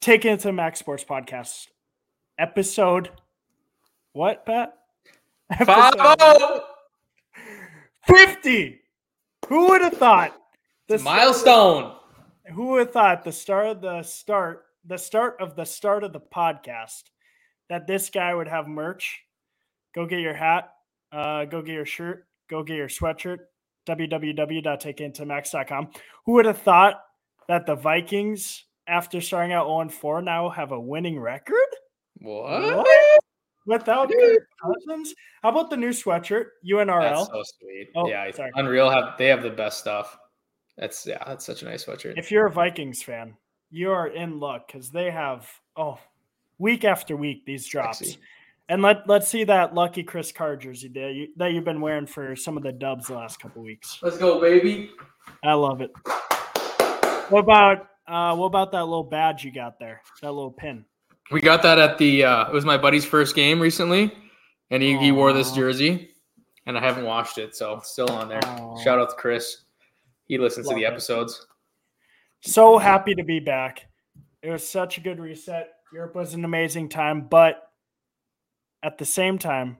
Taking it to the Max Sports Podcast, episode what, Pat? Episode 50. Who would have thought? The start- milestone. Who would have thought the start of the start, the start of the start of the podcast, that this guy would have merch? Go get your hat. Uh, go get your shirt. Go get your sweatshirt. www.takeintomax.com. Who would have thought that the Vikings, after starting out 0 4, now have a winning record? What? Without Dude. Cousins? How about the new sweatshirt? UNRL. That's so sweet. Oh, yeah, sorry. Unreal. Have they have the best stuff? That's yeah. That's such a nice sweatshirt. if you're a Vikings fan, you are in luck because they have oh week after week these drops. Sexy. And let let's see that lucky Chris Carr jersey that you that you've been wearing for some of the dubs the last couple weeks. Let's go, baby. I love it. What about uh what about that little badge you got there? That little pin. We got that at the. uh It was my buddy's first game recently, and he, he wore this jersey, and I haven't washed it, so it's still on there. Aw. Shout out to Chris. He listens to the it. episodes. So happy to be back. It was such a good reset. Europe was an amazing time, but at the same time,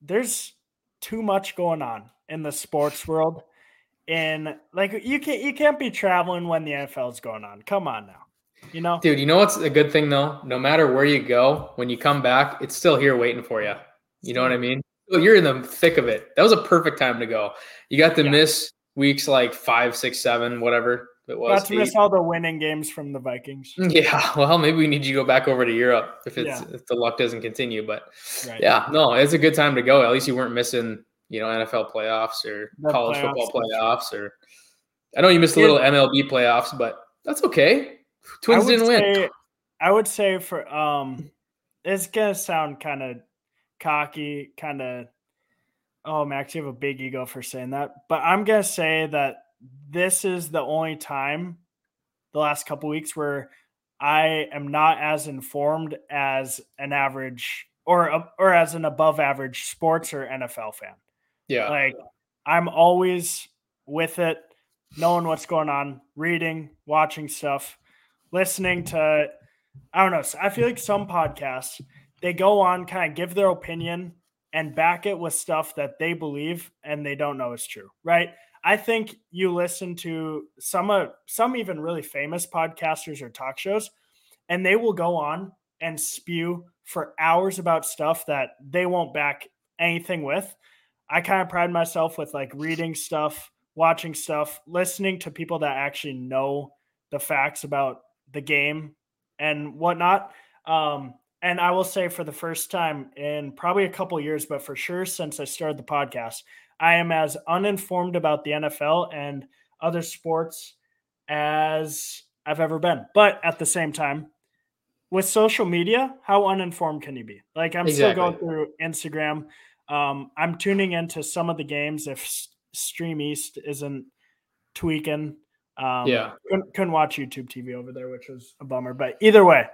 there's too much going on in the sports world. And like you can't you can't be traveling when the NFL is going on. Come on now. You know? Dude, you know what's a good thing though? No matter where you go, when you come back, it's still here waiting for you. You know what I mean? Well, you're in the thick of it. That was a perfect time to go. You got to Yeah. miss weeks like five, six, seven, whatever it was. Got to miss all the winning games from the Vikings. Yeah, well, maybe we need you to go back over to Europe if it's Yeah. if the luck doesn't continue. But Right. yeah, no, it's a good time to go. At least you weren't missing, you know, NFL playoffs or The college playoffs. football playoffs or I know you missed a little MLB playoffs, but that's okay. Twins didn't win. I would say for um it's gonna sound kind of cocky, kind of oh Max, you have a big ego for saying that. But I'm gonna say that this is the only time the last couple weeks where I am not as informed as an average or or as an above average sports or NFL fan. Yeah. Like I'm always with it, knowing what's going on, reading, watching stuff, listening to I don't know. I feel like some podcasts they go on kind of give their opinion and back it with stuff that they believe and they don't know is true, right? I think you listen to some of some even really famous podcasters or talk shows and they will go on and spew for hours about stuff that they won't back anything with. I kind of pride myself with like reading stuff, watching stuff, listening to people that actually know the facts about the game and whatnot. Um, and I will say for the first time in probably a couple years, but for sure since I started the podcast, I am as uninformed about the NFL and other sports as I've ever been. But at the same time, with social media, how uninformed can you be? Like I'm still going through Instagram. Um, I'm tuning into some of the games if S- Stream East isn't tweaking. Um, Yeah. couldn't, couldn't watch YouTube TV over there, which was a bummer. But either way,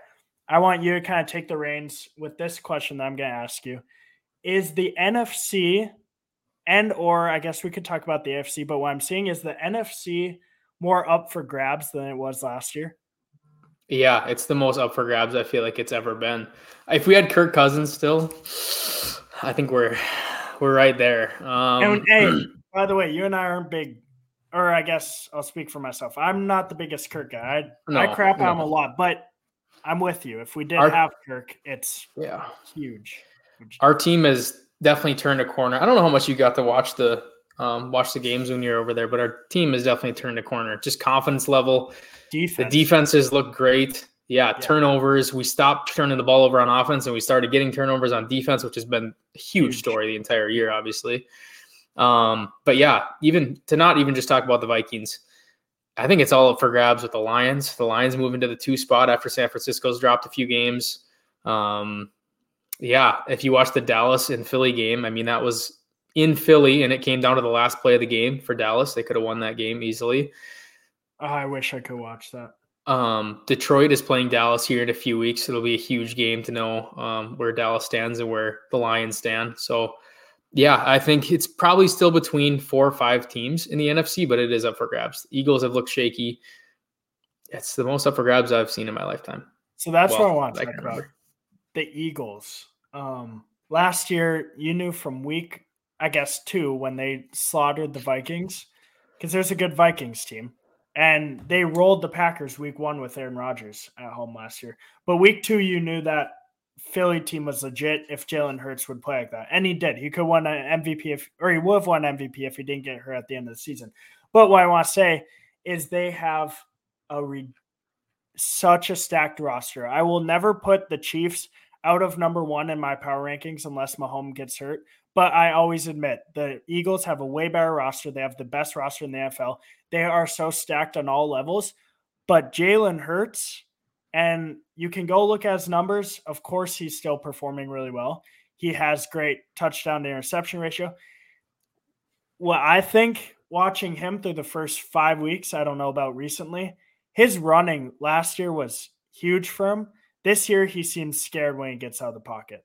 I want you to kind of take the reins with this question that I'm going to ask you: Is the NFC and or I guess we could talk about the AFC, but what I'm seeing is the NFC more up for grabs than it was last year. Yeah, it's the most up for grabs I feel like it's ever been. If we had Kirk Cousins still, I think we're we're right there. Um, and hey, by the way, you and I aren't big, or I guess I'll speak for myself. I'm not the biggest Kirk guy. I, I No, crap on him a lot, but I'm with you. If we did Our- have Kirk, it's yeah, huge. Huge. our team has definitely turned a corner. I don't know how much you got to watch the um, watch the games when you're over there, but our team has definitely turned a corner. Just confidence level. defense. The defenses look great. Yeah, turnovers. We stopped turning the ball over on offense and we started getting turnovers on defense, which has been a huge story the entire year, obviously. Um, but yeah, even to not even just talk about the Vikings, I think it's all up for grabs with the Lions. The Lions moving to the two spot after San Francisco's dropped a few games. Um, yeah, if you watch the Dallas and Philly game, I mean that was in Philly and it came down to the last play of the game for Dallas. They could have won that game easily. Oh, I wish I could watch that. Um, Detroit is playing Dallas here in a few weeks. It'll be a huge game to know um, where Dallas stands and where the Lions stand. So, yeah, I think it's probably still between four or five teams in the NFC, but it is up for grabs. The Eagles have looked shaky. It's the most up for grabs I've seen in my lifetime. So that's Well, what I want to talk about. remember. The Eagles. Um, last year, you knew from week, I guess, two when they slaughtered the Vikings, because there's a good Vikings team, and they rolled the Packers week one with Aaron Rodgers at home last year. But week two, you knew that Philly team was legit if Jalen Hurts would play like that, and he did. He could win an MVP if, or he would have won MVP if he didn't get hurt at the end of the season. But what I want to say is they have a re- such a stacked roster. I will never put the Chiefs out of number one in my power rankings unless Mahomes gets hurt. But I always admit the Eagles have a way better roster. They have the best roster in the NFL. They are so stacked on all levels. But Jalen Hurts, and you can go look at his numbers. Of course, he's still performing really well. He has great touchdown to interception ratio. What I think watching him through the first five weeks, I don't know about recently, his running last year was huge for him. This year, he seems scared when he gets out of the pocket.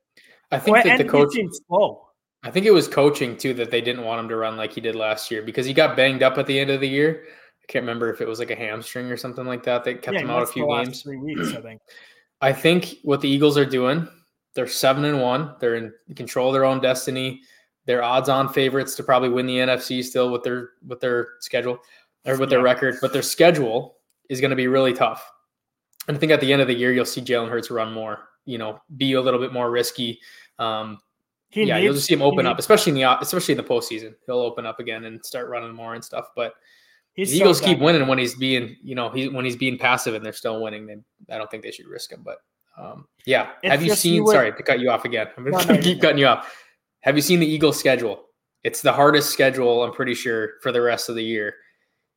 I think Well, that the coach seems slow. I think it was coaching too that they didn't want him to run like he did last year because he got banged up at the end of the year. I can't remember if it was like a hamstring or something like that that kept Yeah, him out a few games. Three weeks, I think. I think what the Eagles are doing, they're seven and one. They're in control of their own destiny. They're odds-on favorites to probably win the NFC still with their with their schedule or with their record, but their schedule is going to be really tough. And I think at the end of the year, you'll see Jalen Hurts run more. You know, be a little bit more risky. Um, He yeah, you'll just see him open up, especially in the especially in the postseason. He'll open up again and start running more and stuff. But He's the so Eagles keep winning when he's being, you know, he when he's being passive and they're still winning. Then I don't think they should risk him. But um, yeah, It's have you seen? you would- sorry to cut you off again. I'm gonna No, no, keep cutting you off. Have you seen the Eagles schedule? It's the hardest schedule, I'm pretty sure, for the rest of the year.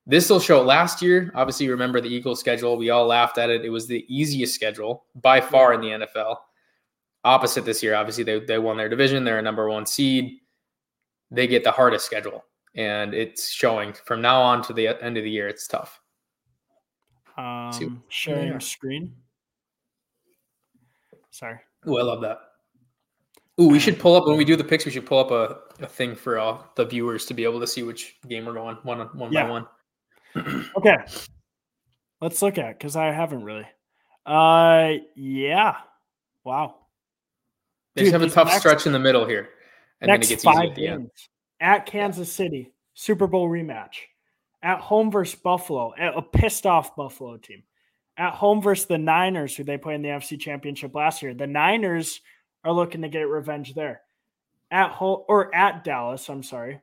This will show last year. Obviously, you remember the Eagles schedule. We all laughed at it. It was the easiest schedule by far in the NFL. Opposite this year, obviously, they, they won their division. They're a number one seed. They get the hardest schedule, and it's showing from now on to the end of the year. It's tough. Um, sharing Yeah. screen. Sorry. Oh, I love that. Ooh, we should pull up when we do the picks. We should pull up a, a thing for all the viewers to be able to see which game we're going one on- one Yeah. by one. Okay. Let's look at because I haven't really. Uh, yeah. Wow. They just have a tough next- stretch in the middle here, and then it gets easy five at the end. at Kansas City, Super Bowl rematch. At home versus Buffalo, a a pissed off Buffalo team. At home versus the Niners, who they played in the NFC Championship last year. The Niners are looking to get revenge there. At home or at Dallas, I'm sorry.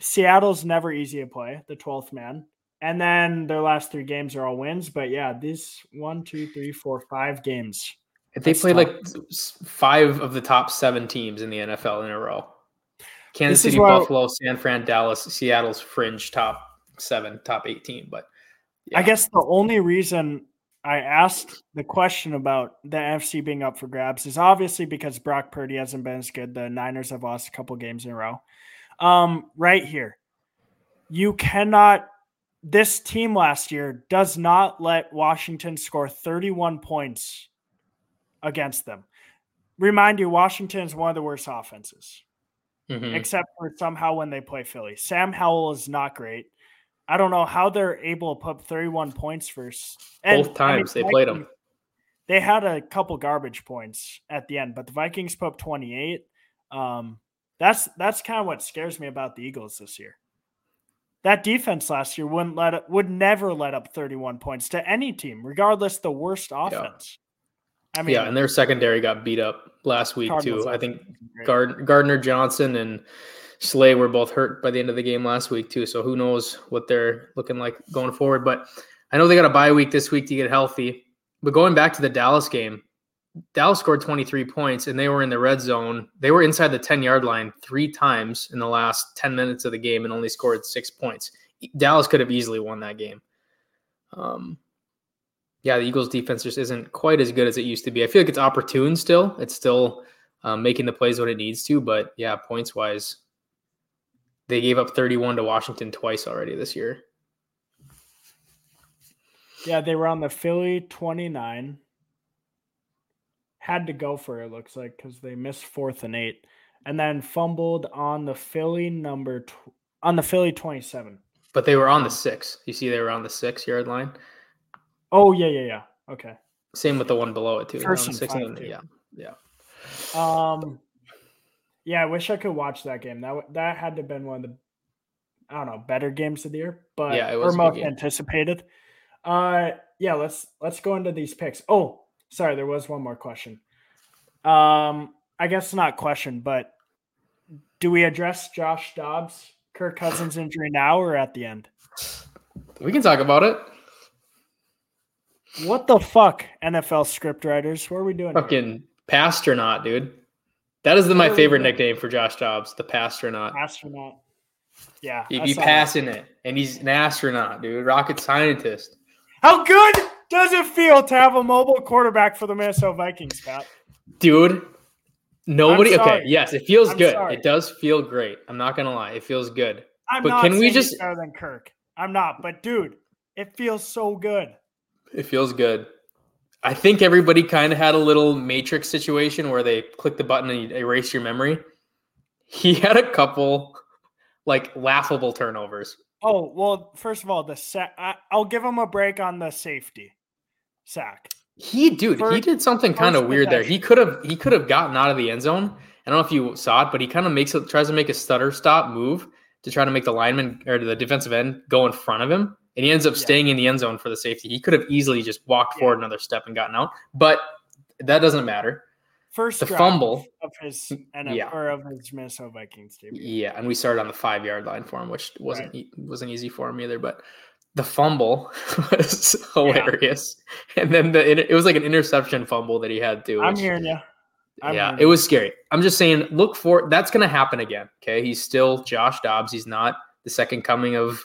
Seattle's never easy to play, the 12th man. And then their last three games are all wins. But yeah, these one, two, three, four, five games. They tough. like five of the top seven teams in the NFL in a row. Kansas This City, Buffalo, San Fran, Dallas, Seattle's fringe top seven, top eight team. But I guess the only reason I asked the question about the NFC being up for grabs is obviously because Brock Purdy hasn't been as good. The Niners have lost a couple games in a row. Um, right here, you cannot. This team last year does not let Washington score 31 points against them. Remind you, Washington is one of the worst offenses Mhm. except for somehow when they play Philly. Sam Howell is not great. I don't know how they're able to put 31 points first. both times they played them. They had a couple garbage points at the end, but the Vikings put 28. Um, that's that's kind of what scares me about the Eagles this year. That defense last year wouldn't let would never let up 31 points to any team, regardless the worst offense. I mean, yeah, and their secondary got beat up last week Cardinals too. I think. Gard- Gardner Johnson and Slay were both hurt by the end of the game last week too. So who knows what they're looking like going forward? But I know they got a bye week this week to get healthy. But going back to the Dallas game, Dallas scored 23 points and they were in the red zone. They were inside the 10 yard line three times in the last 10 minutes of the game and only scored six points. Dallas could have easily won that game. Um, yeah, the Eagles defense just isn't quite as good as it used to be. I feel like it's opportune still. It's still um, making the plays when it needs to, but yeah, points wise, they gave up 31 to Washington twice already this year. Yeah, they were on the Philly 29. Had to go for it, looks like, because they missed fourth and eight. And then fumbled on the Philly number tw- on the Philly 27. But they were on the six. You see, they were on the six yard line. Oh yeah, yeah, yeah. Okay. Same with the one below it too. First and six five, yeah, yeah. Um, yeah, I wish I could watch that game. That that had to have been one of the, I don't know, better games of the year, but Yeah, it or was good most anticipated. Uh, yeah, let's let's go into these picks. Oh, sorry, there was one more question. Um, I guess not question, but do we address Josh Dobbs, Kirk Cousins injury now or at the end? We can talk about it. What the fuck, NFL script writers? What are we doing? here? Fucking pastronaut, dude. That is the, my What are we favorite nickname for Josh Dobbs, the pastronaut. astronaut. Yeah, He I be saw that. passing it, and he's an astronaut, dude. Rocket scientist. How good does it feel to have a mobile quarterback for the Minnesota Vikings, Pat? Dude, nobody. Okay, yes, it feels I'm good. sorry. It does feel great. I'm not gonna lie, it feels good. I'm But not can we just- better than Kirk? I'm not, but dude, it feels so good. It feels good. I think everybody kind of had a little matrix situation where they click the button and you erase your memory. He had a couple like laughable turnovers. Oh well, first of all, the sack. I, I'll give him a break on the safety sack. He, dude, he did something kind of weird there. He could have, he could have gotten out of the end zone. I don't know if you saw it, but he kind of makes it, tries to make a stutter stop move to try to make the lineman or the defensive end go in front of him, and he ends up Yeah. staying in the end zone for the safety. He could have easily just walked Yeah. forward another step and gotten out, but that doesn't matter. First The fumble. of his Yeah. or of his Minnesota Vikings debut. Yeah, and we started on the five yard line for him, which wasn't e- wasn't easy for him either. But the fumble was hilarious, and then the it was like an interception fumble that he had too. I'm hearing you. I'm yeah, hearing it you. was scary. I'm just saying, look for that's going to happen again. Okay, he's still Josh Dobbs. He's not the second coming of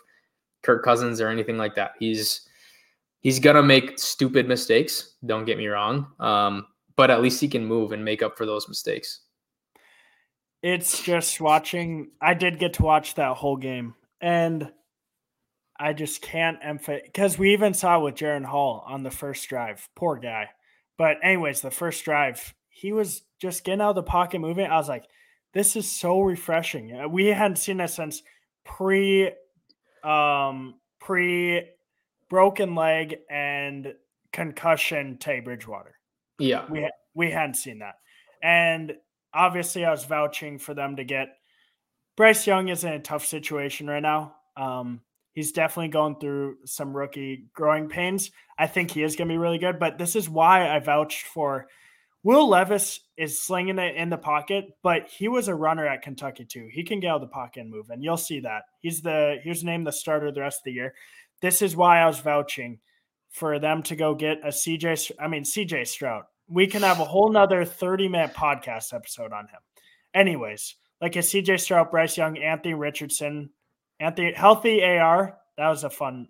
Kirk Cousins or anything like that. He's he's gonna make stupid mistakes. Don't get me wrong, um, but at least he can move and make up for those mistakes. It's just watching. I did get to watch that whole game, and I just can't emphasize because we even saw with Jaren Hall on the first drive. Poor guy. But anyways, the first drive, he was just getting out of the pocket, moving. I was like, "This is so refreshing." Uh, We hadn't seen that since pre, um, pre broken leg and concussion. Tay Bridgewater Yeah, we we hadn't seen that, and obviously I was vouching for them to get. Bryce Young is in a tough situation right now. Um, he's definitely going through some rookie growing pains. I think he is going to be really good, but this is why I vouched for. Will Levis is slinging it in the pocket, but he was a runner at Kentucky too. He can get out of the pocket and move, and you'll see that. He's the he's named the starter the rest of the year. This is why I was vouching for them to go get a CJ. I mean CJ Stroud. We can have a whole nother 30 minute podcast episode on him. Anyways, like a CJ Stroud, Bryce Young, Anthony Richardson, Anthony healthy AR. That was a fun.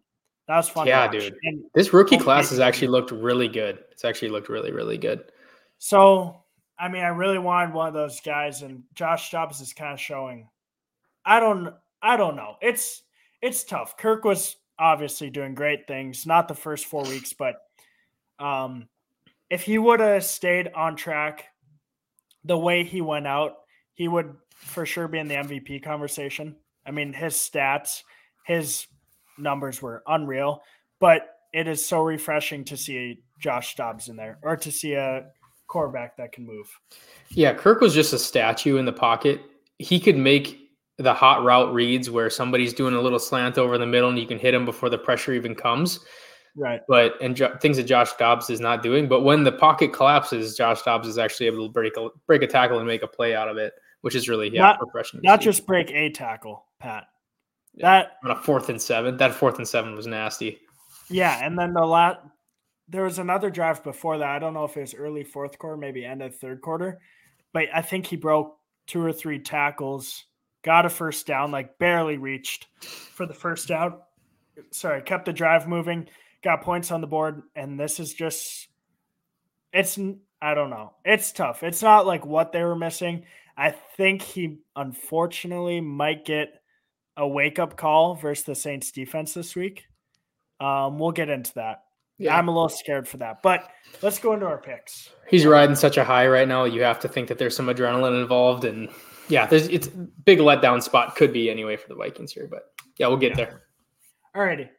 That was fun. Yeah, dude. And this rookie class has actually looked really good. It's actually looked really, really good. So, I mean, I really wanted one of those guys, and Josh Dobbs is kind of showing. I don't, I don't know. It's it's tough. Kirk was obviously doing great things, not the first four weeks, but um, if he would have stayed on track, the way he went out, he would for sure be in the MVP conversation. I mean, his stats, his numbers were unreal, but it is so refreshing to see Josh Dobbs in there or to see a quarterback that can move. Yeah, Kirk was just a statue in the pocket. He could make the hot route reads where somebody's doing a little slant over the middle and you can hit him before the pressure even comes. Right. But and jo- things that Josh Dobbs is not doing. But when the pocket collapses, Josh Dobbs is actually able to break a break a tackle and make a play out of it, which is really yeah, Not- refreshing. Not see. just break a tackle, Pat. Yeah. That on a fourth and seven. That fourth and seven was nasty. yeah, and then the lat there was another drive before that. I don't know if it was early fourth quarter, maybe end of third quarter, but I think he broke two or three tackles, got a first down, like barely reached for the first down. Sorry, kept the drive moving, got points on the board, and this is just it's I don't know. It's tough. It's not like what they were missing. I think he unfortunately might get a wake up call versus the Saints defense this week. Um, we'll get into that. Yeah, I'm a little scared for that, but let's go into our picks. he's riding such a high right now. You have to think that there's some adrenaline involved, and yeah, there's it's big letdown spot could be anyway for the Vikings here. But yeah, we'll get Yeah. there. Alrighty,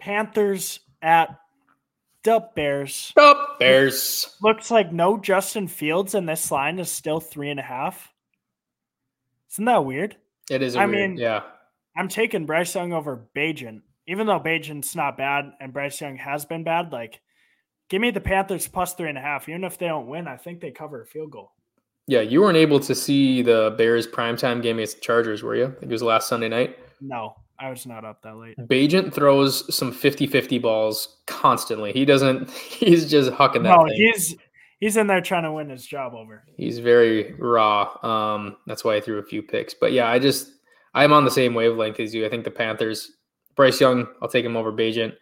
Panthers at the Bears. The Bears. Looks like no Justin Fields, and this line is still three and a half. Isn't that weird? It is. I weird, mean- yeah. I'm taking Bryce Young over Bagent, even though Bagent's not bad and Bryce Young has been bad. Like, give me the Panthers plus three and a half. Even if they don't win, I think they cover a field goal. Yeah, you weren't able to see the Bears primetime game against the Chargers, were you? I think it was last Sunday night. No, I was not up that late. Bagent throws some 50-50 balls constantly. He doesn't he's just hucking that No, thing. he's he's in there trying to win his job over. He's very raw. Um, that's why I threw a few picks. But yeah, I just I'm on the same wavelength as you. I think the Panthers, Bryce Young, I'll take him over Bagent.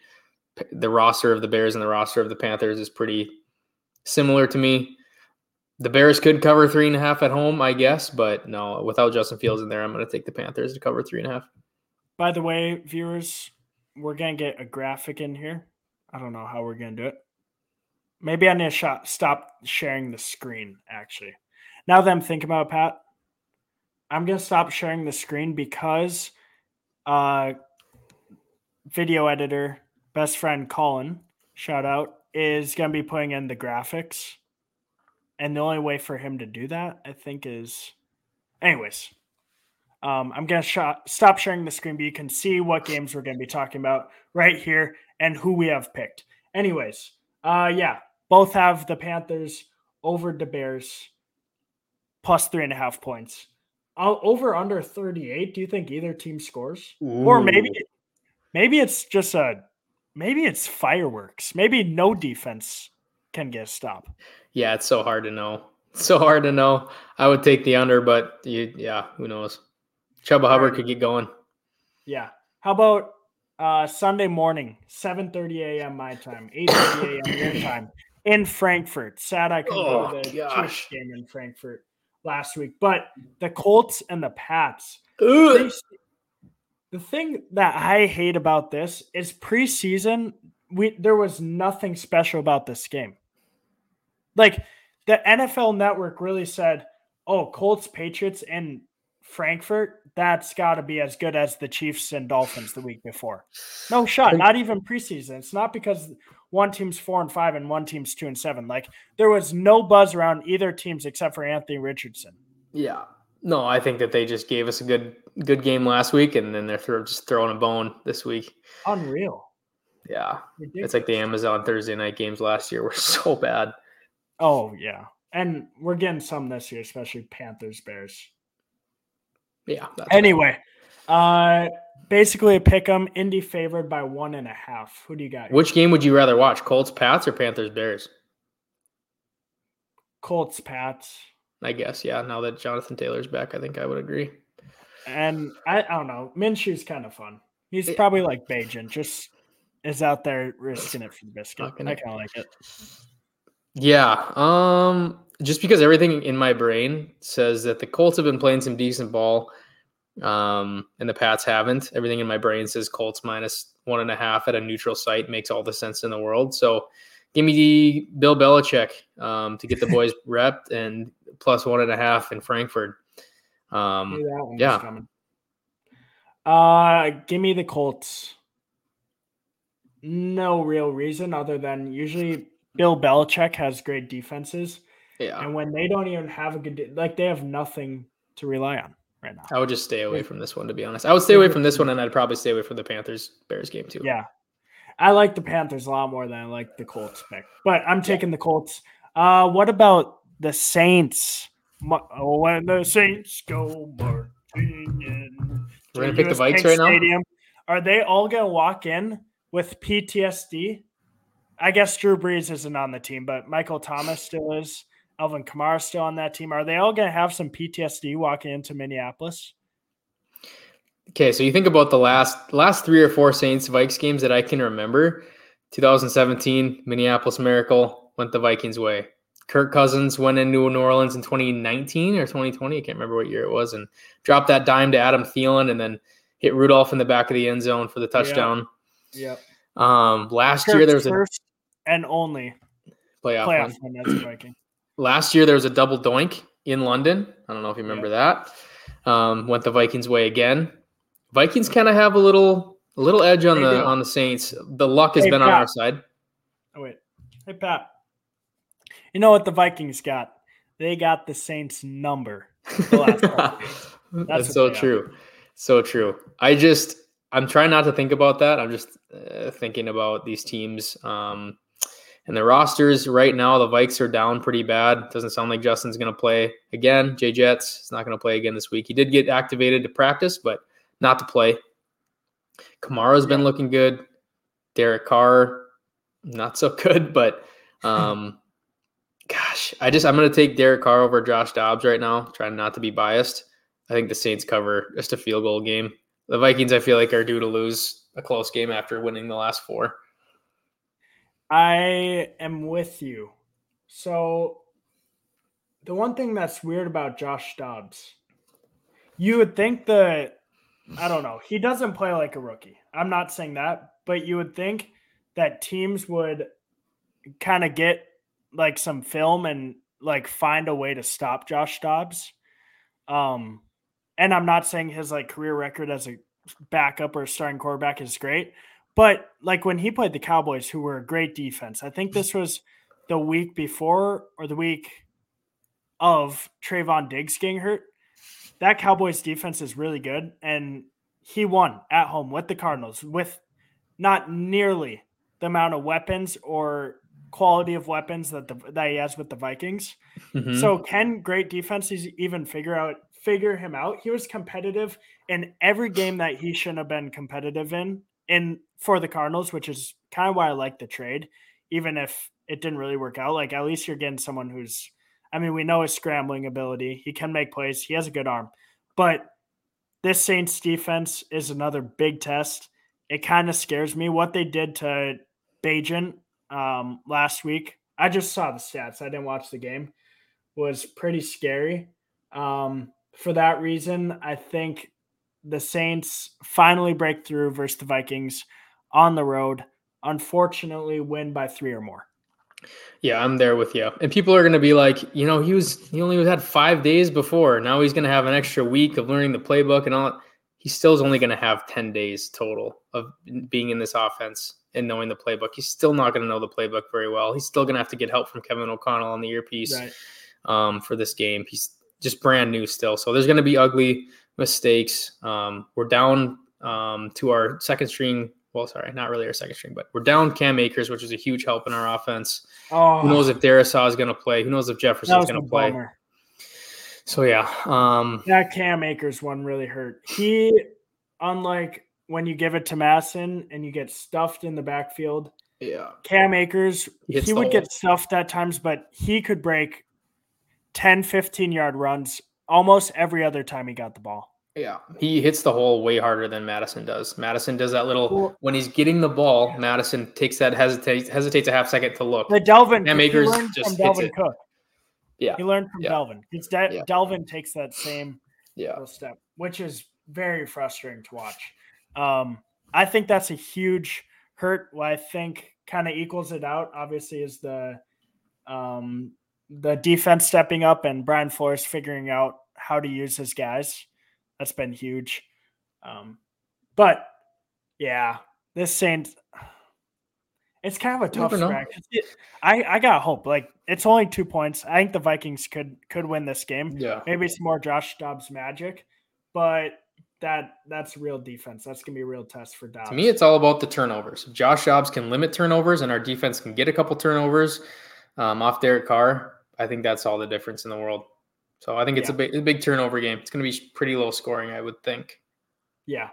The roster of the Bears and the roster of the Panthers is pretty similar to me. The Bears could cover three and a half at home, I guess, but no, without Justin Fields in there, I'm going to take the Panthers to cover three and a half. By the way, viewers, we're gonna get a graphic in here. I don't know how we're gonna do it. Maybe I need to stop sharing the screen. Actually, now that I'm thinking about it, Pat, I'm gonna stop sharing the screen because uh, video editor, best friend Colin, shout out, is gonna be putting in the graphics, and the only way for him to do that, I think, is, anyways. Um, I'm gonna sh- stop sharing the screen, but you can see what games we're gonna be talking about right here and who we have picked. Anyways, uh, yeah, both have the Panthers over the Bears plus three and a half points. Over under 38. Do you think either team scores, or maybe maybe it's just a maybe it's fireworks. Maybe no defense can get a stop. Yeah, it's so hard to know. It's so hard to know. I would take the under, but you, yeah, who knows? Chuba Hubbard could get going. Yeah. How about uh, Sunday morning, 7:30 a.m. my time, 8:30 a.m. your time in Frankfurt. Sad I couldn't go Oh, to the gosh. Game in Frankfurt last week, but the Colts and the Pats. Ugh. they- the thing that I hate about this is preseason. We there was nothing special about this game. Like the NFL Network really said, "Oh, Colts, Patriots, and Frankfurt. That's got to be as good as the Chiefs and Dolphins the week before." No shot. Not even preseason. It's not because one team's four and five and one team's two and seven. Like there was no buzz around either teams except for Anthony Richardson. Yeah. No, I think that they just gave us a good good game last week, and then they're throw, just throwing a bone this week. Unreal. Yeah, Ridiculous. it's like the Amazon Thursday night games last year were so bad. Oh yeah, and we're getting some this year, especially Panthers, Bears. Yeah. Anyway, uh, basically a pick 'em. Indy favored by one and a half. Who do you got? here? Which game would you rather watch? Colts, Pats, or Panthers, Bears? Colts, Pats, I guess. Yeah. Now that Jonathan Taylor's back, I think I would agree. And I, I don't know. Minshew's kind of fun. He's Yeah. probably like Bagent, just is out there risking it for the biscuit. Fucking I kind of like it. Yeah. Um. Just because everything in my brain says that the Colts have been playing some decent ball, um, and the Pats haven't. Everything in my brain says Colts minus one and a half at a neutral site makes all the sense in the world. So, give me the Bill Belichick um, to get the boys repped and plus one and a half in Frankfurt. Um, that one was yeah. Uh, give me the Colts. No real reason other than usually Bill Belichick has great defenses. yeah, And when they don't even have a good, de- like they have nothing to rely on right now. I would just stay away from this one to be honest. I would stay away from this one, and I'd probably stay away from the Panthers Bears game too. Yeah. I like the Panthers a lot more than I like the Colts pick, but I'm taking the Colts. Uh, what about the Saints? Mu- oh, When the Saints go marching in. We're gonna pick the US Vikes Bank right now? Are they all gonna walk in with PTSD? I guess Drew Brees isn't on the team, but Michael Thomas still is. Alvin Kamara still on that team. Are they all gonna have some PTSD walking into Minneapolis? Okay, so you think about the last last three or four Saints Vikes games that I can remember. 2017 Minneapolis Miracle went the Vikings way. Kirk Cousins went into New Orleans in 2019 or 2020. I can't remember what year it was, and dropped that dime to Adam Thielen, and then hit Rudolph in the back of the end zone for the touchdown. Yep. Um, last year there was a first and only playoff, playoff one. win as a Viking. Last year there was a double doink in London. I don't know if you remember that. Um, went the Vikings way again. Vikings kind of have a little a little edge on They the do. on the Saints. The luck has Hey, been on our side. Oh wait, Hey Pat. You know what the Vikings got? They got the Saints number. The That's, That's so true. So true. I just I'm trying not to think about that. I'm just uh, thinking about these teams. Um, and the rosters right now, the Vikes are down pretty bad. Doesn't sound like Justin's going to play again. Jay Jets is not going to play again this week. He did get activated to practice, but not to play. Kamara's been looking good. Derek Carr, not so good, but um, gosh, I just I'm going to take Derek Carr over Josh Dobbs right now. Trying not to be biased. I think the Saints cover just a field goal game. The Vikings, I feel like, are due to lose a close game after winning the last four. I am with you. So the one thing that's weird about Josh Dobbs, you would think that I don't know, he doesn't play like a rookie. I'm not saying that, but you would think that teams would kind of get like some film and like find a way to stop Josh Dobbs. Um and I'm not saying his like career record as a backup or starting quarterback is great, but like when he played the Cowboys, who were a great defense, I think this was the week before or the week of Trevon Diggs getting hurt. That Cowboys defense is really good, and he won at home with the Cardinals with not nearly the amount of weapons or quality of weapons that the that he has with the Vikings. Mm-hmm. So can great defenses even figure out figure him out? He was competitive in every game that he shouldn't have been competitive in in for the Cardinals, which is kind of why I like the trade, even if it didn't really work out. Like at least you're getting someone who's, I mean, we know his scrambling ability. He can make plays. He has a good arm, but this Saints defense is another big test. It kind of scares me what they did to Bagent um, last week. I just saw the stats. I didn't watch the game. Was pretty scary. Um, for that reason, I think the Saints finally break through versus the Vikings on the road. Unfortunately, win by three or more. Yeah, I'm there with you. And people are going to be like, you know, he was he only had five days before. Now he's going to have an extra week of learning the playbook and all. He still is only going to have ten days total of being in this offense and knowing the playbook. He's still not going to know the playbook very well. He's still going to have to get help from Kevin O'Connell on the earpiece right. um, for this game. He's just brand new still, so there's going to be ugly mistakes. Um, we're down um, to our second string. Well, sorry, not really our second string, but we're down Cam Akers, which is a huge help in our offense. Oh. Who knows if Darrisaw is going to play? Who knows if Jefferson is going to play? Bummer. So yeah, um, that Cam Akers one really hurt. He, unlike when you give it to Mattison and you get stuffed in the backfield. Yeah, Cam Akers, he, he would hole. get stuffed at times, but he could break 10, 15 yard runs almost every other time he got the ball. Yeah, he hits the hole way harder than Mattison does. Mattison does that little when he's getting the ball. Mattison takes that hesitate hesitates a half second to look. The Dalvin Cam Akers just from Dalvin Cook. Yeah, he learned from yeah. Dalvin. It's De- yeah. Dalvin takes that same yeah step, which is very frustrating to watch. Um, I think that's a huge hurt. What I think kind of equals it out, obviously, is the um, the defense stepping up and Brian Flores figuring out how to use his guys. That's been huge. Um, but yeah, this Saints, it's kind of a tough. I I got hope. Like it's only two points. I think the Vikings could could win this game. Yeah, maybe it's more Josh Dobbs magic, but that that's real defense. That's gonna be a real test for Dobbs. To me, it's all about the turnovers. If Josh Dobbs can limit turnovers, and our defense can get a couple turnovers um, off Derek Carr. I think that's all the difference in the world. So I think it's yeah. a, big, a big turnover game. It's going to be pretty low scoring, I would think. Yeah.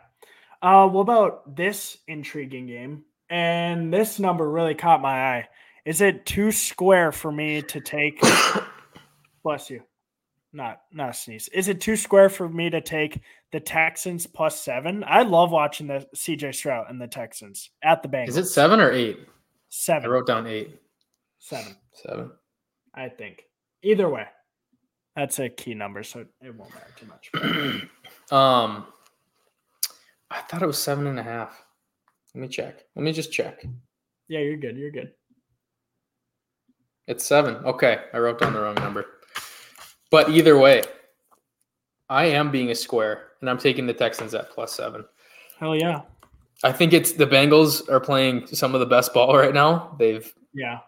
Uh, what about this intriguing game? And this number really caught my eye. Is it too square for me to take? bless you. Not not a sneeze. Is it too square for me to take the Texans plus seven? I love watching the CJ Stroud and the Texans at the bank. Is it seven or eight? Seven. I wrote down eight. Seven. Seven. I think. Either way, that's a key number, so it won't matter too much. um, I thought it was seven and a half. Let me check. Let me just check. Yeah, you're good. You're good. It's seven. Okay, I wrote down the wrong number. But either way, I am being a square, and I'm taking the Texans at plus seven. Hell yeah! I think it's the Bengals are playing some of the best ball right now. They've yeah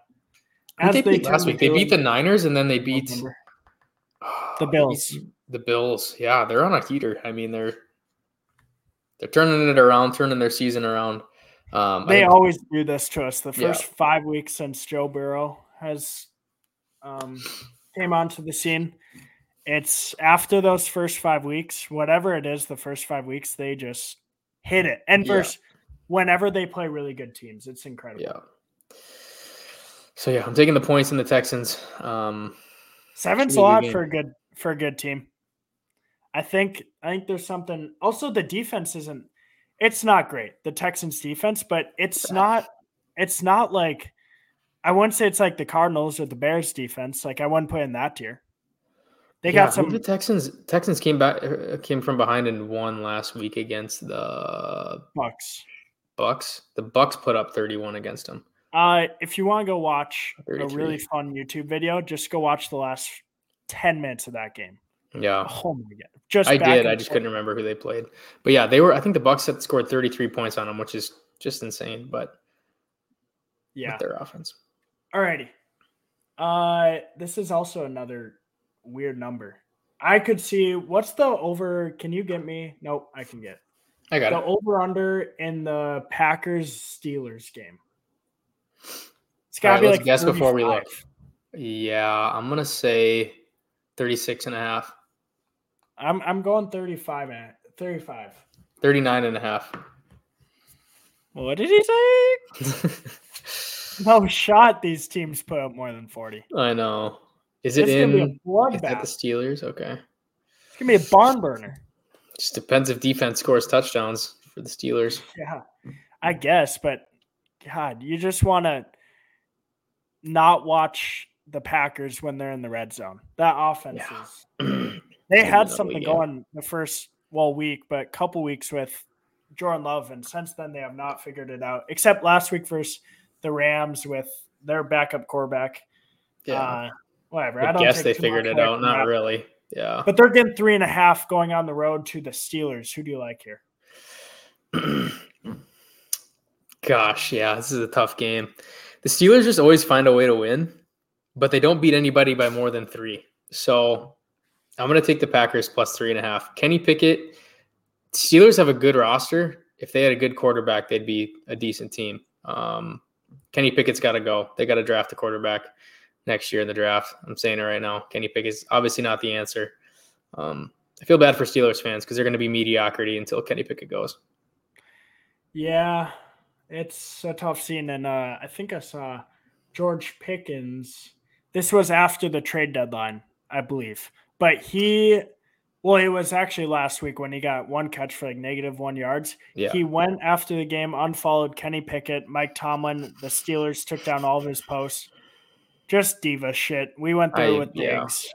as they they beat last week? They beat the Niners and then they beat the Bills. The Bills, yeah, they're on a heater. I mean, they're they're turning it around, turning their season around. Um, They I- always do this to us. The Yeah. first five weeks since Joe Burrow has um, came onto the scene, it's after those first five weeks, whatever it is, the first five weeks, they just hit it. And Yeah. whenever they play really good teams, it's incredible. yeah. So yeah, I'm taking the points in the Texans. Um, Seven's a lot for a good for a good team. I think I think there's something. Also, the defense isn't. It's not great. The Texans defense, but it's not. It's not like. I wouldn't say it's like the Cardinals or the Bears defense. Like I wouldn't put in that tier. They yeah, got some. The Texans Texans came back uh, came from behind and won last week against the Bucs. Bucs. The Bucs put up 31 against them. Uh, if you want to go watch a really fun YouTube video, just go watch the last ten minutes of that game. Yeah. Oh my god! Just I did. I just couldn't remember who they played. But yeah, they were. I think the Bucs had scored 33 points on them, which is just insane. But Yeah. with their offense, Alrighty. Uh this is also another weird number. I could see what's the over can you get me? Nope, I can get. I got The it. over under in the Packers Steelers game. It's gotta right, be let's like guess before we 35. look. Yeah, I'm gonna say 36 and a half, I'm I'm going 35 at 35. 39 and a half. What did he say? No shot these teams put up more than 40. I know. Is it It's gonna be a in? Is that the. Steelers? Okay. It's gonna be a barn burner. Just depends if defense scores touchdowns for the Steelers. Yeah, I guess, but God, you just want to not watch the Packers when they're in the red zone. That offense Yeah. is. They had something going the first well week, but couple weeks with Jordan Love, and since then they have not figured it out. Except last week versus the Rams with their backup quarterback. Yeah. Uh, whatever. I, I don't guess they figured it out. Not really. Yeah. But they're getting three and a half going on the road to the Steelers. Who do you like here? Gosh, yeah, this is a tough game. The Steelers just always find a way to win, but they don't beat anybody by more than three. So I'm going to take the Packers plus three and a half. Kenny Pickett, Steelers have a good roster. If they had a good quarterback, they'd be a decent team. Um, Kenny Pickett's got to go. They got to draft a quarterback next year in the draft. I'm saying it right now. Kenny Pickett's obviously not the answer. Um, I feel bad for Steelers fans because they're going to be mediocrity until Kenny Pickett goes. Yeah, it's a tough scene, and uh, I think I saw George Pickens. This was after the trade deadline, I believe, but he, well, it was actually last week when he got one catch for like negative one yards. Yeah. He went after the game, unfollowed Kenny Pickett, Mike Tomlin. The Steelers took down all of his posts. Just diva shit. We went through I- with yeah. Diggs.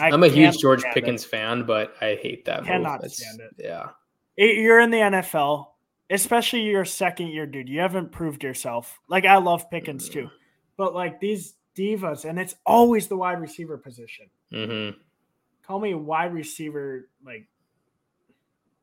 I I'm a huge George stand it. Pickens fan, but I hate that. Cannot It's- stand it. Yeah. it, you're in the NFL, especially your second year, dude. You haven't proved yourself. Like I love Pickens too, but like these divas, and it's always the wide receiver position. hmm Call me a wide receiver, like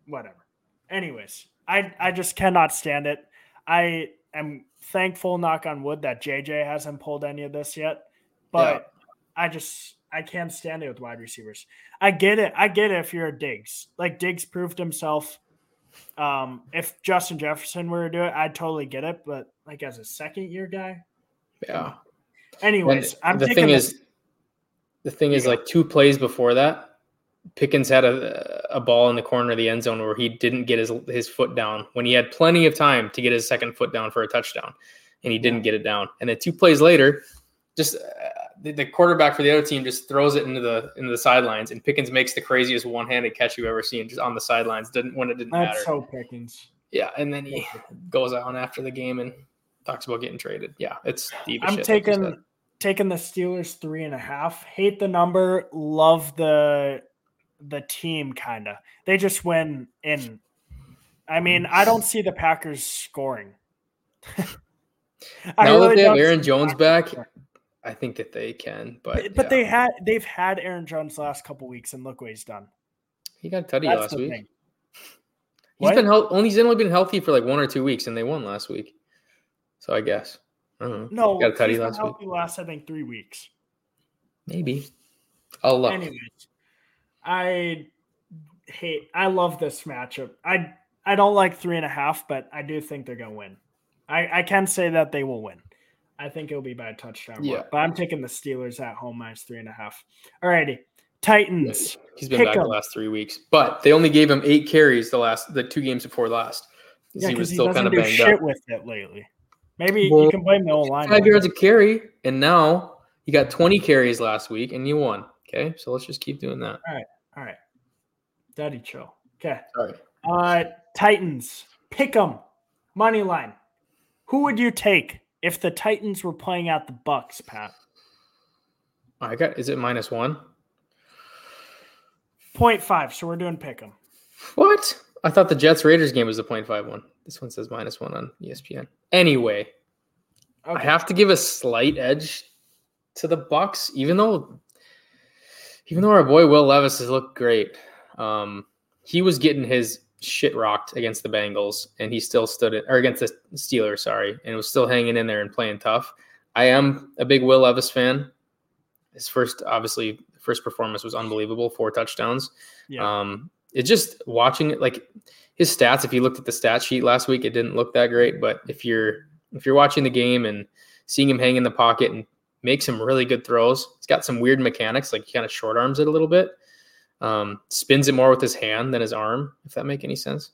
whatever. Anyways, I I just cannot stand it. I am thankful, knock on wood, that JJ hasn't pulled any of this yet, but I just I can't stand it with wide receivers. I get it. I get it if you're a Diggs. Like Diggs proved himself. Um, if Justin Jefferson were to do it, I'd totally get it. But like as a second year guy, Yeah. anyways, And I'm the thing is, the thing is, Yeah. like two plays before that, Pickens had a, a ball in the corner of the end zone where he didn't get his his foot down when he had plenty of time to get his second foot down for a touchdown, and he didn't get it down. And then two plays later, just uh, the, the quarterback for the other team just throws it into the into the sidelines, and Pickens makes the craziest one handed catch you've ever seen, just on the sidelines. Didn't when it didn't that's matter. so Pickens. Yeah, and then he goes on after the game and talks about getting traded. Yeah, it's I'm shit, taking taking the Steelers three and a half. Hate the number. Love the the team. Kind of. They just win in. I mean, I don't see the Packers scoring. I now that they have Aaron Jones back, scoring. I think that they can. But but, yeah. they had they've had Aaron Jones last couple weeks, and look what he's done. he got tutty That's last week. thing. He's What? been health, only he's only been healthy for like one or two weeks, and they won last week. So I guess Uh-huh. No, Got a tutty last week. last I think three weeks. Maybe. I'll look. Anyways, I hate. I love this matchup. I I don't like three and a half, but I do think they're gonna win. I I can say that they will win. I think it'll be by a touchdown. Yeah. but I'm taking the Steelers at home minus three and a half. Alrighty, Titans. He's been Pick back the last three weeks, but they only gave him eight carries the last the two games before last. Yeah, he was he, still kind of banged shit up. with it lately. Maybe Well, you can blame the old line. Five yards of carry, and now you got 20 carries last week, and you won. Okay, so let's just keep doing that. All right, all right, Daddy, chill. Okay. All right. Uh, Titans, pick 'em, money line. Who would you take if the Titans were playing out the Bucs, Pat? I got. Is it minus one? Point five. So we're doing pick 'em. What? I thought the Jets Raiders game was the 0.5 one. This one says minus one on ESPN. Anyway, I have to give a slight edge to the Bucs, even though even though our boy Will Levis has looked great. Um, he was getting his shit rocked against the Bengals, and he still stood it or against the Steelers, sorry, and was still hanging in there and playing tough. I am a big Will Levis fan. His first, obviously, first performance was unbelievable, four touchdowns. Yeah. Um, it just watching it like his stats. If you looked at the stat sheet last week, it didn't look that great. But if you're if you're watching the game and seeing him hang in the pocket and make some really good throws, he's got some weird mechanics. Like he kind of short arms it a little bit, um, spins it more with his hand than his arm. If that make any sense.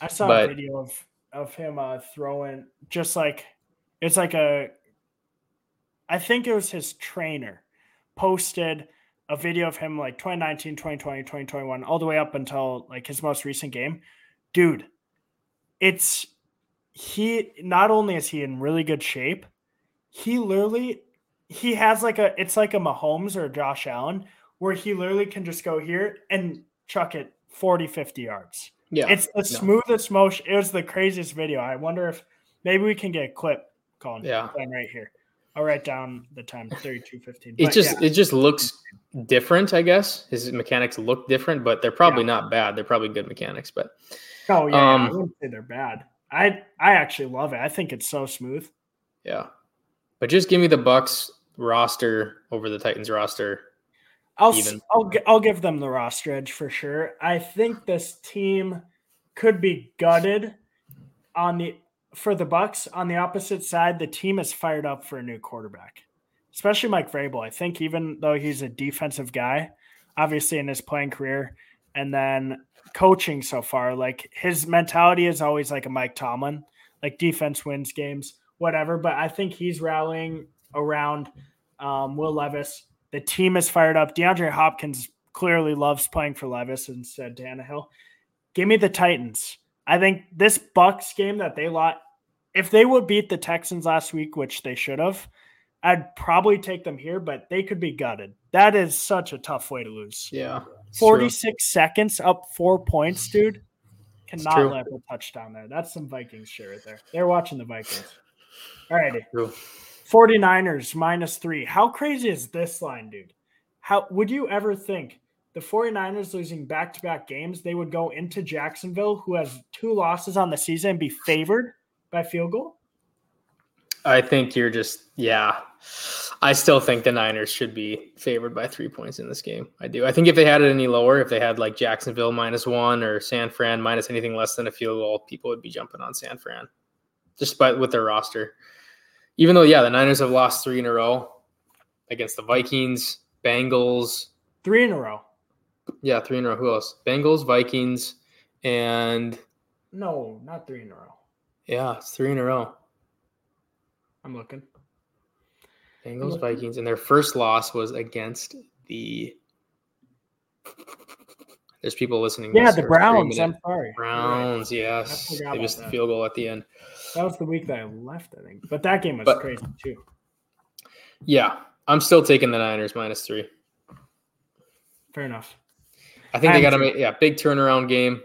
I saw but- a video of of him uh, throwing just like it's like a. I think it was his trainer posted a video of him like 2019, 2020, 2021, all the way up until like his most recent game. Dude, it's he not only is he in really good shape, he literally he has like a it's like a Mahomes or a Josh Allen where he literally can just go here and chuck it 40, 50 yards. Yeah, It's the smoothest motion. It was the craziest video. I wonder if maybe we can get a clip, Colin. Yeah. Right here. I'll write down the time, 32.15. it just yeah, it just looks different. I guess his mechanics look different, but they're probably not bad. They're probably good mechanics, but. oh yeah, I um, wouldn't say they're bad. I I actually love it. I think it's so smooth. Yeah. But just give me the Bucs roster over the Titans roster. I'll Even. I'll I'll give them the roster edge for sure. I think this team could be gutted on the for the Bucs. On the opposite side, the team is fired up for a new quarterback, especially Mike Vrabel. I think even though he's a defensive guy, obviously in his playing career, and then coaching so far, like his mentality is always like a Mike Tomlin, like defense wins games, whatever. But I think he's rallying around um, Will Levis. The team is fired up. DeAndre Hopkins clearly loves playing for Levis instead Tannehill. Give me the Titans. I think this Bucs game that they lost, if they would beat the Texans last week, which they should have, I'd probably take them here, but they could be gutted. That is such a tough way to lose. Yeah. it's true. 46 seconds up four points, dude. Cannot let a touchdown there. That's some Vikings shit right there. They're watching the Vikings. All righty. True. 49ers minus three. How crazy is this line, dude? How would you ever think the 49ers losing back to back games, they would go into Jacksonville, who has two losses on the season, and be favored by field goal? I think you're just yeah. I still think the Niners should be favored by three points in this game. I do. I think if they had it any lower, if they had like Jacksonville minus one or San Fran minus anything less than a field goal, people would be jumping on San Fran, just by with their roster. Even though, yeah, the Niners have lost three in a row against the Vikings, Bengals. Three in a row. Yeah, three in a row. Who else? Bengals, Vikings, and No, not three in a row. yeah, it's three in a row. I'm looking. Bengals, Look. Vikings, and their first loss was against the. There's people listening. Yeah, the Browns. I'm sorry. Browns, yes, they missed the field goal at the end. That was the week that I left, I think. But that game was But- crazy too. Yeah, I'm still taking the Niners minus three. Fair enough. I think they got to make yeah big turnaround game.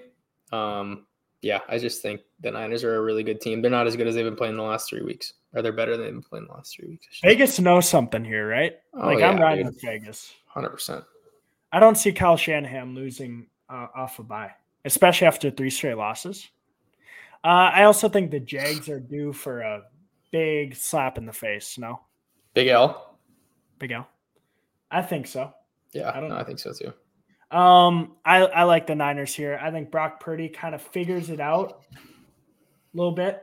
Um, yeah, I just think the Niners are a really good team. They're not as good as they've been playing the last three weeks, or they're better than they've been playing the last three weeks. Vegas knows something here, right? Oh, like I'm riding dude. with Vegas. Hundred percent. I don't see Kyle Shanahan losing uh, off a bye, especially after three straight losses. Uh, I also think the Jags are due for a big slap in the face. No, Big L. Big L. I think so. Yeah, I don't no, know. I think so too. Um, I, I like the Niners here. I think Brock Purdy kind of figures it out a little bit,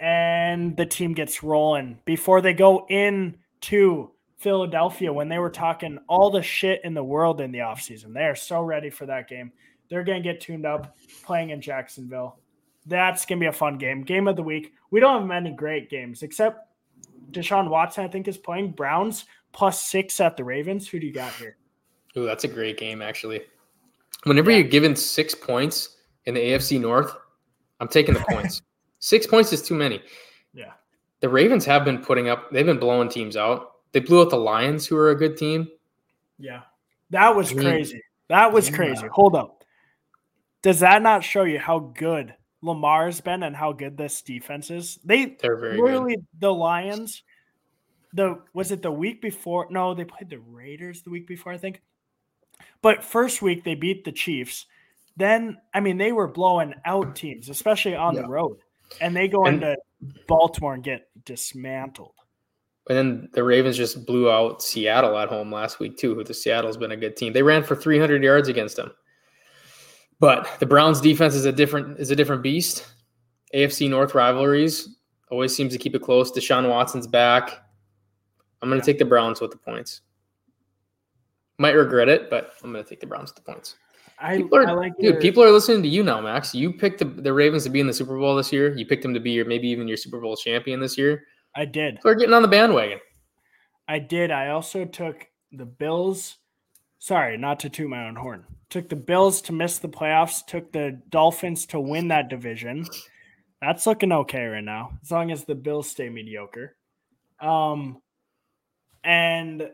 and the team gets rolling before they go in to Philadelphia when they were talking all the shit in the world in the offseason. They are so ready for that game. They're going to get tuned up playing in Jacksonville. That's going to be a fun game. Game of the week. We don't have many great games except Deshaun Watson, I think, is playing Browns plus six at the Ravens. Who do you got here? Ooh, that's a great game, actually. Whenever Yeah. you're given six points in the AFC North, I'm taking the points. six points is too many. Yeah. The Ravens have been putting up, they've been blowing teams out. They blew out the Lions, who are a good team. Yeah. That was I mean, crazy. That was yeah. crazy. Hold up. Does that not show you how good Lamar's been and how good this defense is? They They're very good. the Lions. The was it the week before? No, they played the Raiders the week before, I think. But first week they beat the Chiefs. Then I mean they were blowing out teams, especially on Yeah. the road. And they go And- into Baltimore and get dismantled. And then the Ravens just blew out Seattle at home last week too. Who the Seattle's been a good team. They ran for 300 yards against them. But the Browns defense is a different is a different beast. AFC North rivalries always seems to keep it close. Deshaun Watson's back. I'm going to Yeah. take the Browns with the points. Might regret it, but I'm going to take the Browns with the points. I, People are, I like dude, your- people are listening to you now, Max. You picked the, the Ravens to be in the Super Bowl this year. You picked them to be your maybe even your Super Bowl champion this year. I did. We're getting on the bandwagon. I did. I also took the Bills. Sorry, not to toot my own horn. Took the Bills to miss the playoffs. Took the Dolphins to win that division. That's looking okay right now, as long as the Bills stay mediocre. Um, and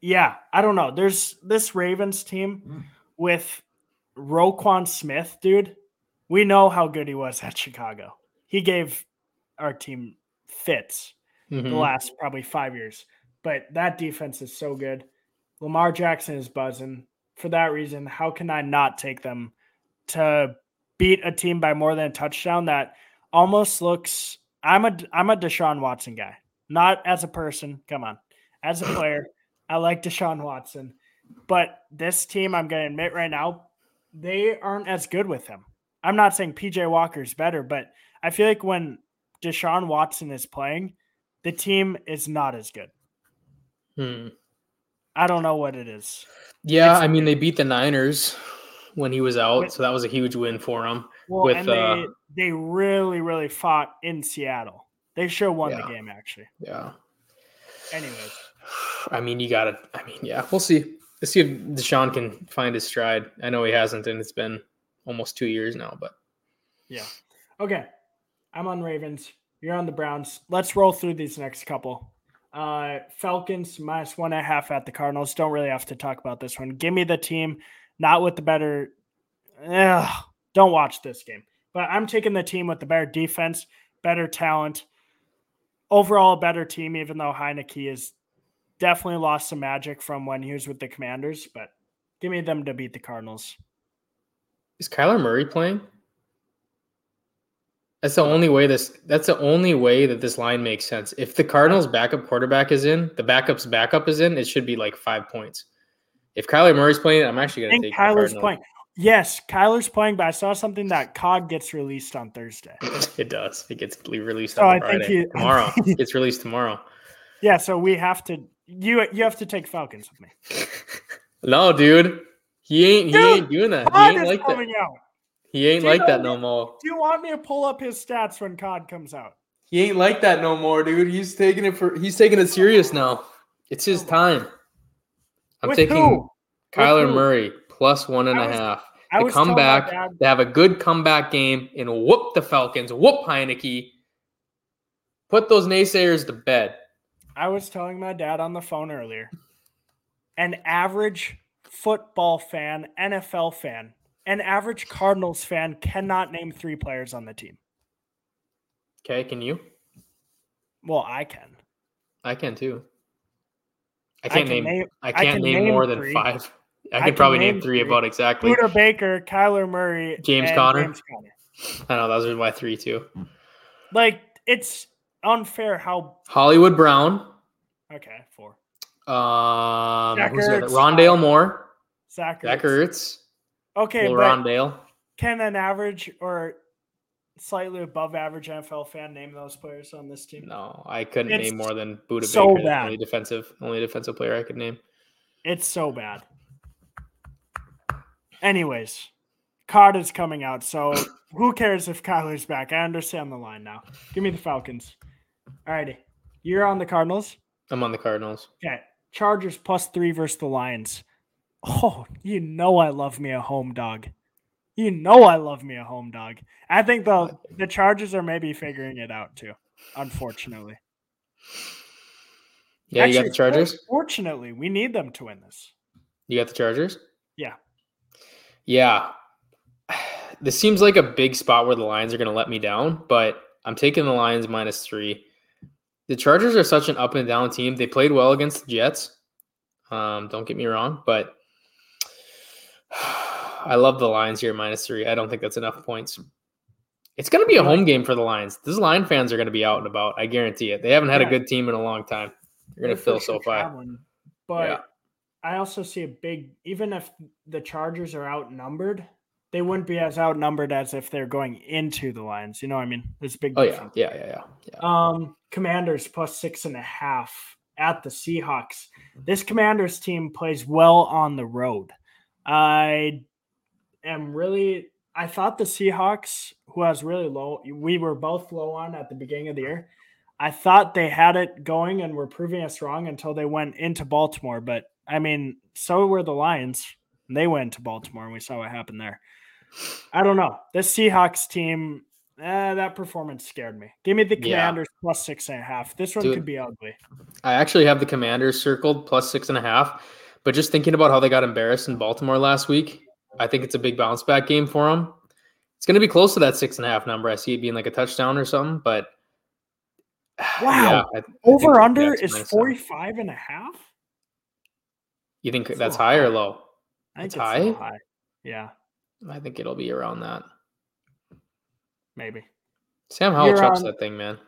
yeah, I don't know. There's this Ravens team with Roquan Smith, dude. We know how good he was at Chicago. He gave our team fits Mhm. the last probably five years. But that defense is so good. Lamar Jackson is buzzing. For that reason, how can I not take them to beat a team by more than a touchdown that almost looks I'm a I'm a Deshaun Watson guy. Not as a person. Come on. As a player, I like Deshaun Watson. But this team, I'm gonna admit right now, they aren't as good with him. I'm not saying PJ Walker's better, but I feel like when Deshaun Watson is playing, the team is not as good. Hmm. I don't know what it is. Yeah, It's- I mean they beat the Niners when he was out, so that was a huge win for them. Well, With, and they uh, they really really fought in Seattle. They sure won the game actually. Yeah. Anyways, I mean, you got to. I mean, yeah, we'll see. Let's see if Deshaun can find his stride. I know he hasn't, and it's been almost two years now. But yeah. Okay. I'm on Ravens. You're on the Browns. Let's roll through these next couple. Uh Falcons minus one and a half at the Cardinals. Don't really have to talk about this one. Give me the team, not with the better. Ugh, don't watch this game. But I'm taking the team with the better defense, better talent, overall a better team. Even though Heinicke is definitely lost some magic from when he was with the Commanders, but give me them to beat the Cardinals. is Kyler Murray playing? That's the only way this. That's the only way that this line makes sense. If the Cardinals' backup quarterback is in, the backup's backup is in, it should be like five points. If Kyler Murray's playing, I'm actually going to think take Kyler's playing. Yes, Kyler's playing, but I saw something that COD gets released on Thursday. It does. It gets released So on I think he- tomorrow. It gets released tomorrow. Yeah, so we have to you you have to take Falcons with me. No, dude. He ain't. He ain't doing that. He ain't like that. out. He ain't Do you like that know no more. Do you want me to pull up his stats when COD comes out? He ain't like that no more, dude. He's taking it for. He's taking it serious now. It's his time. I'm With taking who? Kyler? Murray plus one and I a was- half. I to come back, dad- to have a good comeback game and whoop the Falcons, whoop Heinicke, put those naysayers to bed. I was telling my dad on the phone earlier. An average football fan, NFL fan, an average Cardinals fan cannot name three players on the team. Okay, can you? Well, I can. I can too. I I can't can name, name I can't can name, name more than three. five. I I can probably name three three. about exactly. Budda Baker, Kyler Murray, James and Conner? James Conner. I know those are my three too. Like it's unfair how Hollywood Brown. okay four. Um, Zach who's? Ertz. Rondale Moore. Zach, Zach Ertz. Ertz. Okay, but Rondale. can an average or slightly above average NFL fan name those players on this team? No, I couldn't It's name more than Budda so Baker. bad. Only defensive, only defensive player I could name. It's so bad. Anyways, card is coming out, so who cares if Kyler's back? I understand the line now. Give me the Falcons. Alrighty. You're on the Cardinals. I'm on the Cardinals. Okay. Chargers plus three versus the Lions. Oh, you know I love me a home dog. You know I love me a home dog. I think the the Chargers are maybe figuring it out too. Unfortunately. Yeah, you got the Chargers. Fortunately, we need them to win this. You got the Chargers. Yeah. Yeah. This seems like a big spot where the Lions are going to let me down, but I'm taking the Lions minus three. The Chargers are such an up and down team. They played well against the Jets. Um, don't get me wrong, but I love the Lions here minus three. I don't think that's enough points. It's going to be a home game for the Lions. These Lion fans are going to be out and about. I guarantee it. They haven't had Yeah. a good team in a long time. They're going to fill for sure But Yeah. I also see a big, even if the Chargers are outnumbered, they wouldn't be as outnumbered as if they're going into the Lions. You know what I mean? There's a big Oh yeah, difference. yeah, yeah, yeah. yeah. Um, Commanders plus six and a half at the Seahawks. This Commanders team plays well on the road. I am really. I thought the Seahawks, who I was really low, we were both low on at the beginning of the year. I thought they had it going and were proving us wrong until they went into Baltimore. But I mean, so were the Lions. And they went to Baltimore, and we saw what happened there. I don't know. This Seahawks team, eh, that performance scared me. Give me the Yeah. Commanders plus six and a half. This one Dude. could be ugly. I actually have the Commanders circled plus six and a half. But just thinking about how they got embarrassed in Baltimore last week, I think it's a big bounce back game for them. It's going to be close to that six and a half number. I see it being like a touchdown or something. But Wow. I- I Over under is minus seven. 45 and a half? You think It's that's high or low? I think It's high? high. Yeah, I think it'll be around that. maybe. Sam Howell chucks that thing, man.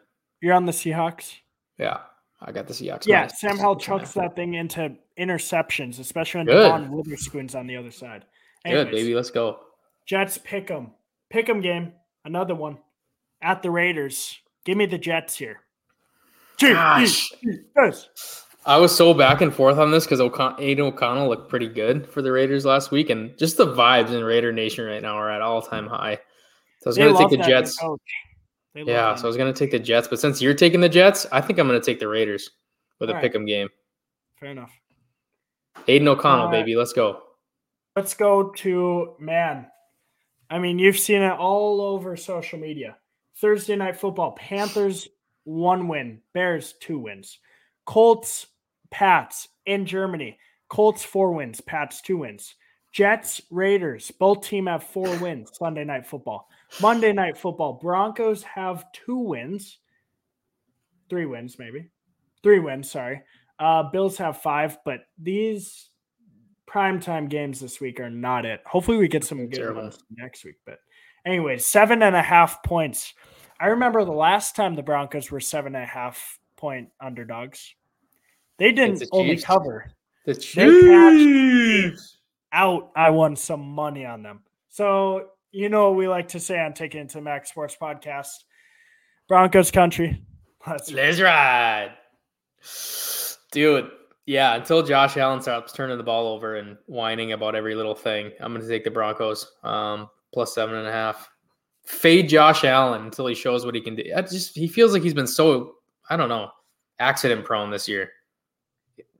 You're on the Seahawks? Yeah, I got the Seahawks. Yeah, Sam Howell and a half. chucks that thing into interceptions, especially when Good. Devon Witherspoon's on the other side. Good, baby. Let's go. Jets pick 'em. Pick 'em game. Another one. At the Raiders. Give me the Jets here. Gosh. I was so back and forth on this because O'Con- Aidan O'Connell looked pretty good for the Raiders last week, and just the vibes in Raider Nation right now are at all time high. So I was going to take the Jets. coach. They love Yeah, so I was going to take the Jets, but since you're taking the Jets, I think I'm going to take the Raiders with a All right. pick'em game. Fair enough. Aidan O'Connell, Uh, baby, let's go. Let's go to man. I mean, you've seen it all over social media. Thursday night football. Panthers one win. Bears two wins. Colts, Pats in Germany. Colts four wins. Pats two wins. Jets, Raiders. Both team have four wins. Sunday night football. Monday night football. Broncos have two wins. Three wins, maybe. Three wins, sorry. Uh, Bills have five, but these primetime games this week are not it. Hopefully, we get some good Terrible. ones next week. But anyway, seven and a half points. I remember the last time the Broncos were seven and a half point underdogs. They didn't the only cover The Chiefs. out. I won some money on them. So you know we like to say on Taking It to Max Sports Podcast. Broncos country. Let's Let's ride. Dude, yeah, until Josh Allen stops turning the ball over and whining about every little thing, I'm going to take the Broncos um, plus seven and a half. Fade Josh Allen until he shows what he can do. I just he feels like he's been so I don't know accident prone this year.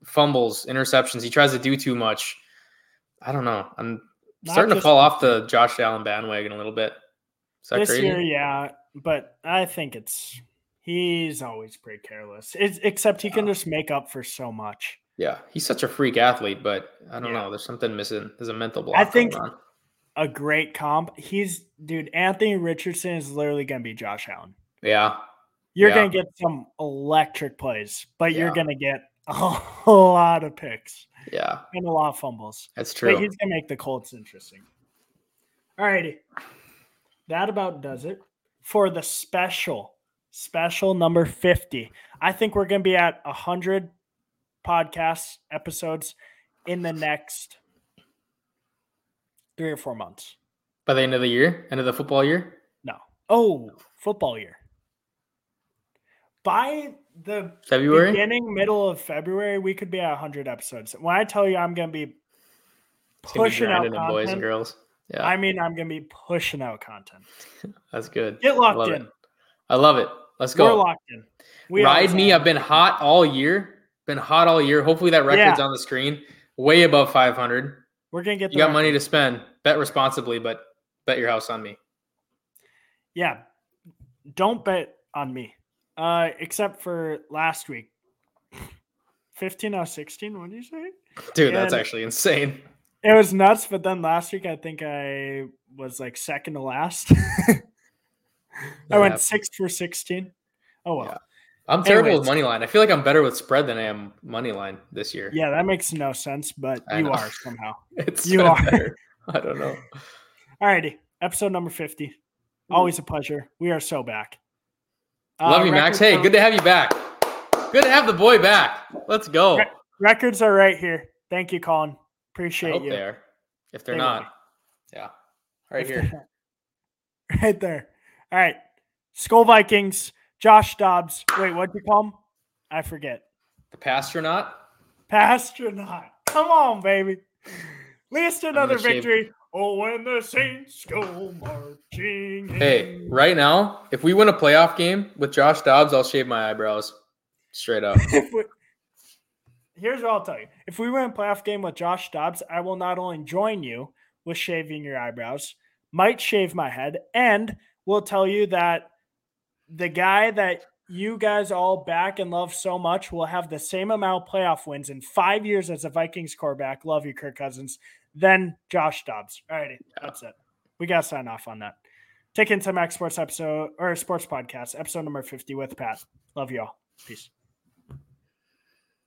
Fumbles, interceptions. He tries to do too much. I don't know. I'm Not starting to fall off the Josh Allen bandwagon a little bit. Is that this crazy? year, yeah, but I think it's he's always pretty careless. It's, except he can Yeah. just make up for so much. Yeah, he's such a freak athlete, but I don't Yeah. know. There's something missing. There's a mental block. I think-. A great comp. He's dude. Anthony Richardson is literally going to be Josh Allen. Yeah, You're Yeah. going to get some electric plays, but you're going to get a lot of picks yeah, and a lot of fumbles. that's But true. he's going to make the Colts interesting. All righty. That about does it for the special special number 50. I think we're going to be at 100 podcast episodes in the next three or four months. By the end of the year, end of the football year? No. Oh, football year. By the February? beginning, middle of February, we could be at 100 episodes. When I tell you I'm going to be It's gonna be pushing out them, boys and girls. Yeah, I mean, I'm going to be pushing out content. that's good. Get locked love in. It. I love it. Let's go. We're locked in. We Ride me. I've been hot all year. Been hot all year. Hopefully that record's Yeah. on the screen. Way above 500. We're going to get You got money to spend. Bet responsibly, but bet your house on me. Yeah. Don't bet on me. Uh, except for last week. 15 out of 16. What did you say? Dude, that's actually insane. It was nuts, but then last week I think I was like second to last. I went six for 16. Oh well. Yeah. I'm terrible Anyways. with money line. I feel like I'm better with spread than I am money line this year. Yeah, that makes no sense, but I you know. are somehow. It's You are. better. I don't know. All righty, Episode number 50. Always a pleasure. We are so back. Uh, Love you, Max. Hey, good to have you back. Good to have the boy back. Let's go. Right. Records are right here. Thank you, Colin. I Appreciate hope you. they are. If they're They will not, yeah. Right If here. right there. All right. Skol Vikings, Josh Dobbs. Wait, what'd you call him? I forget. The passtronaut. Passtronaut. Come on, baby. Least another gonna shave- victory. Oh, when the Saints go marching. Hey, in. right now, if we win a playoff game with Josh Dobbs, I'll shave my eyebrows. Straight up. We- Here's what I'll tell you. If we win a playoff game with Josh Dobbs, I will not only join you with shaving your eyebrows, might shave my head, and will tell you that the guy that you guys all back and love so much will have the same amount of playoff wins in five years as a Vikings quarterback. Love you, Kirk Cousins. Then Josh Dobbs. All righty. That's it. We got to sign off on that. Take into Max Sports episode or Sports Podcast, episode number 50 with Pat. Love you all. Peace.